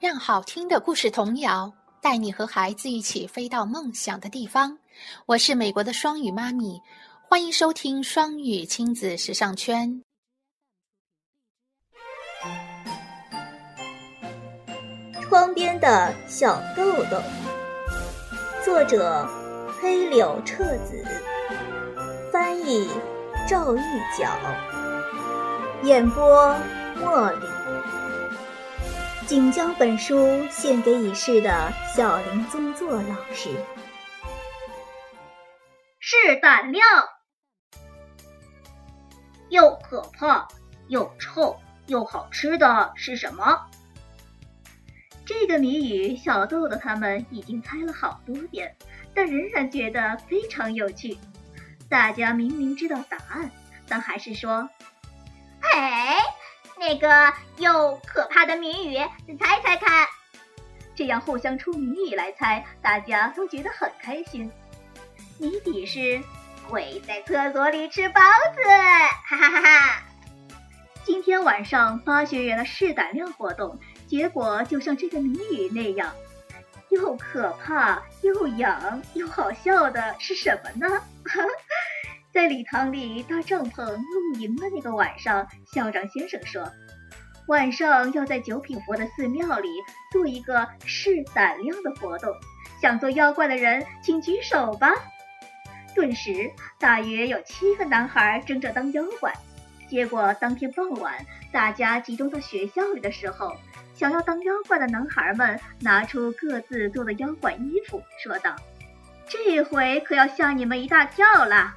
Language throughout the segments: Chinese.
让好听的故事童谣带你和孩子一起飞到梦想的地方。我是美国的双语妈咪，欢迎收听双语亲子时尚圈。窗边的小豆豆，作者黑柳彻子，翻译赵玉角，演播茉莉。仅将本书献给已逝的小林宗作老师。是胆量，又可怕又臭又好吃的是什么？这个谜语，小豆豆他们已经猜了好多遍，但仍然觉得非常有趣。大家明明知道答案，但还是说：“哎。”那个又可怕的谜语，你猜猜看。这样互相出谜语来猜，大家都觉得很开心。谜底是鬼在厕所里吃包子，哈哈哈哈！今天晚上八学园的试胆量活动，结果就像这个谜语那样，又可怕又痒又好笑的是什么呢？哈在礼堂里搭帐篷露营的那个晚上，校长先生说，晚上要在九品佛的寺庙里做一个试胆量的活动，想做妖怪的人请举手吧。顿时，大约有七个男孩争着当妖怪。结果当天傍晚，大家集中到学校里的时候，想要当妖怪的男孩们拿出各自做的妖怪衣服，说道：“这回可要吓你们一大跳啦！”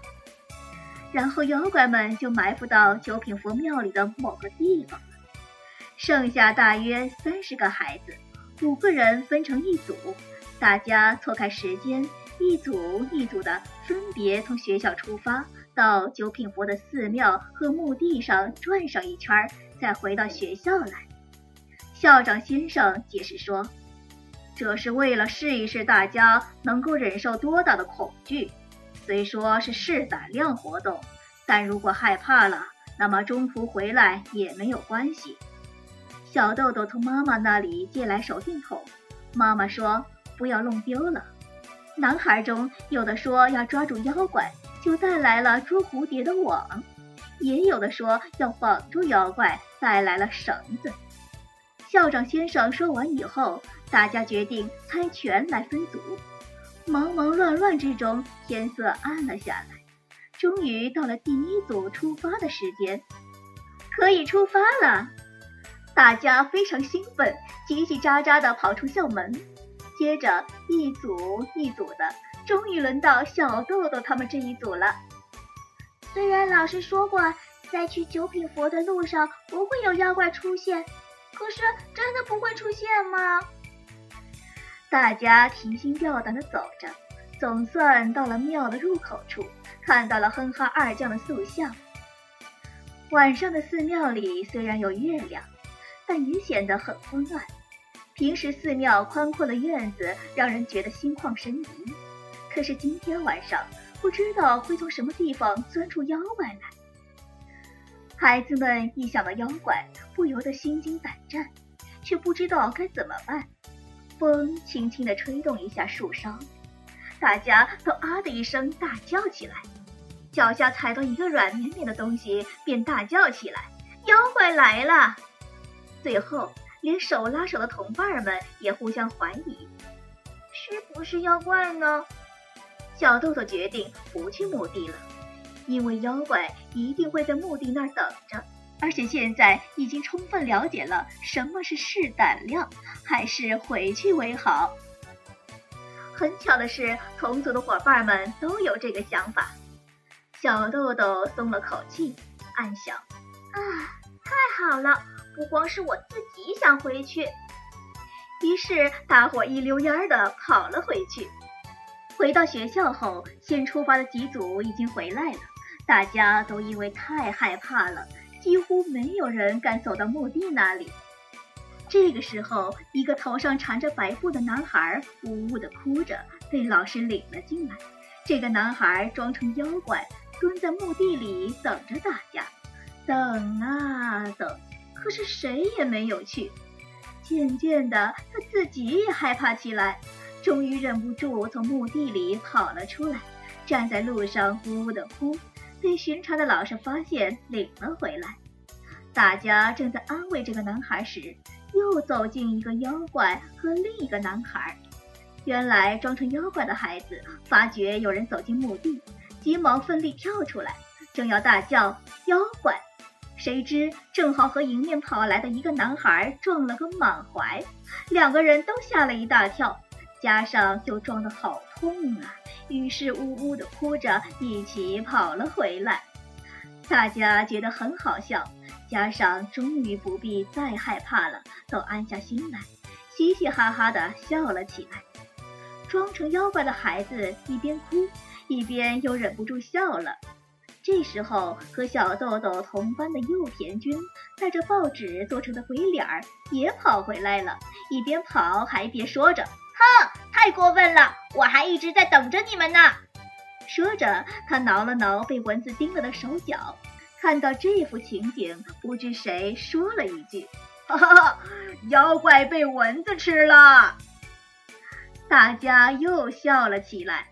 然后妖怪们就埋伏到九品佛庙里的某个地方了。剩下大约三十个孩子，五个人分成一组，大家错开时间，一组一组的分别从学校出发，到九品佛的寺庙和墓地上转上一圈，再回到学校来。校长先生解释说：“这是为了试一试大家能够忍受多大的恐惧。”虽说是试胆量活动，但如果害怕了，那么中途回来也没有关系。小豆豆从妈妈那里借来手电筒，妈妈说不要弄丢了。男孩中有的说要抓住妖怪，就带来了捉蝴蝶的网；也有的说要绑住妖怪，带来了绳子。校长先生说完以后，大家决定猜拳来分组。忙忙乱乱之中，天色暗了下来。终于到了第一组出发的时间，可以出发了。大家非常兴奋，叽叽喳喳地跑出校门。接着，一组一组的，终于轮到小豆豆他们这一组了。虽然老师说过，在去九品佛的路上不会有妖怪出现，可是真的不会出现吗？大家提心吊胆地走着，总算到了庙的入口处，看到了哼哈二将的塑像。晚上的寺庙里虽然有月亮，但也显得很昏暗。平时寺庙宽阔的院子让人觉得心旷神怡，可是今天晚上不知道会从什么地方钻出妖怪来。孩子们一想到妖怪，不由得心惊胆战，却不知道该怎么办。风轻轻地吹动一下树梢，大家都啊的一声大叫起来。脚下踩到一个软绵绵的东西，便大叫起来：“妖怪来了！”最后，连手拉手的同伴们也互相怀疑，是不是妖怪呢？小豆豆决定不去墓地了，因为妖怪一定会在墓地那儿等着。而且现在已经充分了解了什么是试胆量，还是回去为好。很巧的是，同组的伙伴们都有这个想法。小豆豆松了口气，暗想：啊，太好了，不光是我自己想回去。于是大伙一溜烟儿的跑了回去。回到学校后，先出发的几组已经回来了，大家都因为太害怕了。几乎没有人敢走到墓地那里。这个时候，一个头上缠着白布的男孩呜呜地哭着，被老师领了进来。这个男孩装成妖怪，蹲在墓地里等着大家。等啊等，可是谁也没有去。渐渐的，他自己也害怕起来，终于忍不住从墓地里跑了出来，站在路上呜呜的哭，被巡查的老师发现，领了回来。大家正在安慰这个男孩时，又走进一个妖怪和另一个男孩。原来装成妖怪的孩子发觉有人走进墓地，急忙奋力跳出来，正要大叫“妖怪”，谁知正好和迎面跑来的一个男孩撞了个满怀，两个人都吓了一大跳，加上又撞得好痛啊，于是呜呜的哭着一起跑了回来。大家觉得很好笑，加上终于不必再害怕了，都安下心来，嘻嘻哈哈的笑了起来。装成妖怪的孩子一边哭，一边又忍不住笑了。这时候，和小豆豆同班的幼田君带着报纸做成的鬼脸儿也跑回来了，一边跑还一边说着：“，太过分了！我还一直在等着你们呢。”说着，他挠了挠被蚊子叮了的手脚。看到这幅情景，不知谁说了一句：“哈哈，妖怪被蚊子吃了。”大家又笑了起来。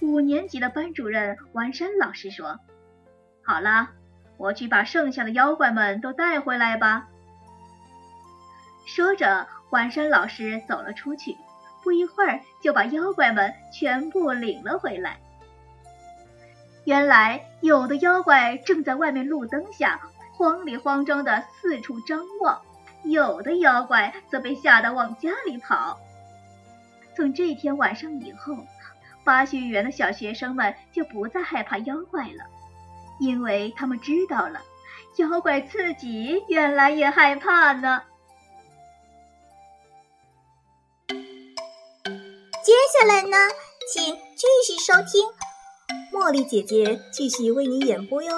五年级的班主任王山老师说：“好了，我去把剩下的妖怪们都带回来吧。”说着，王山老师走了出去，不一会儿就把妖怪们全部领了回来。原来，有的妖怪正在外面路灯下慌里慌张的四处张望，有的妖怪则被吓得往家里跑。从这天晚上以后，巴学园的小学生们就不再害怕妖怪了，因为他们知道了，妖怪自己原来也害怕呢。接下来呢，请继续收听茉莉姐姐继续为你演播哟。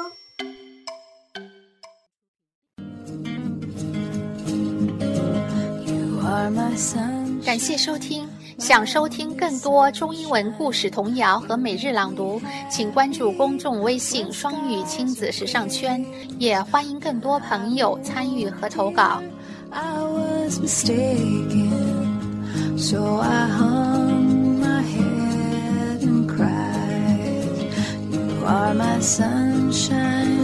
感谢收听。想收听更多中英文故事童谣和每日朗读，请关注公众微信“双语亲子时尚圈”，也欢迎更多朋友参与和投稿。sunshine.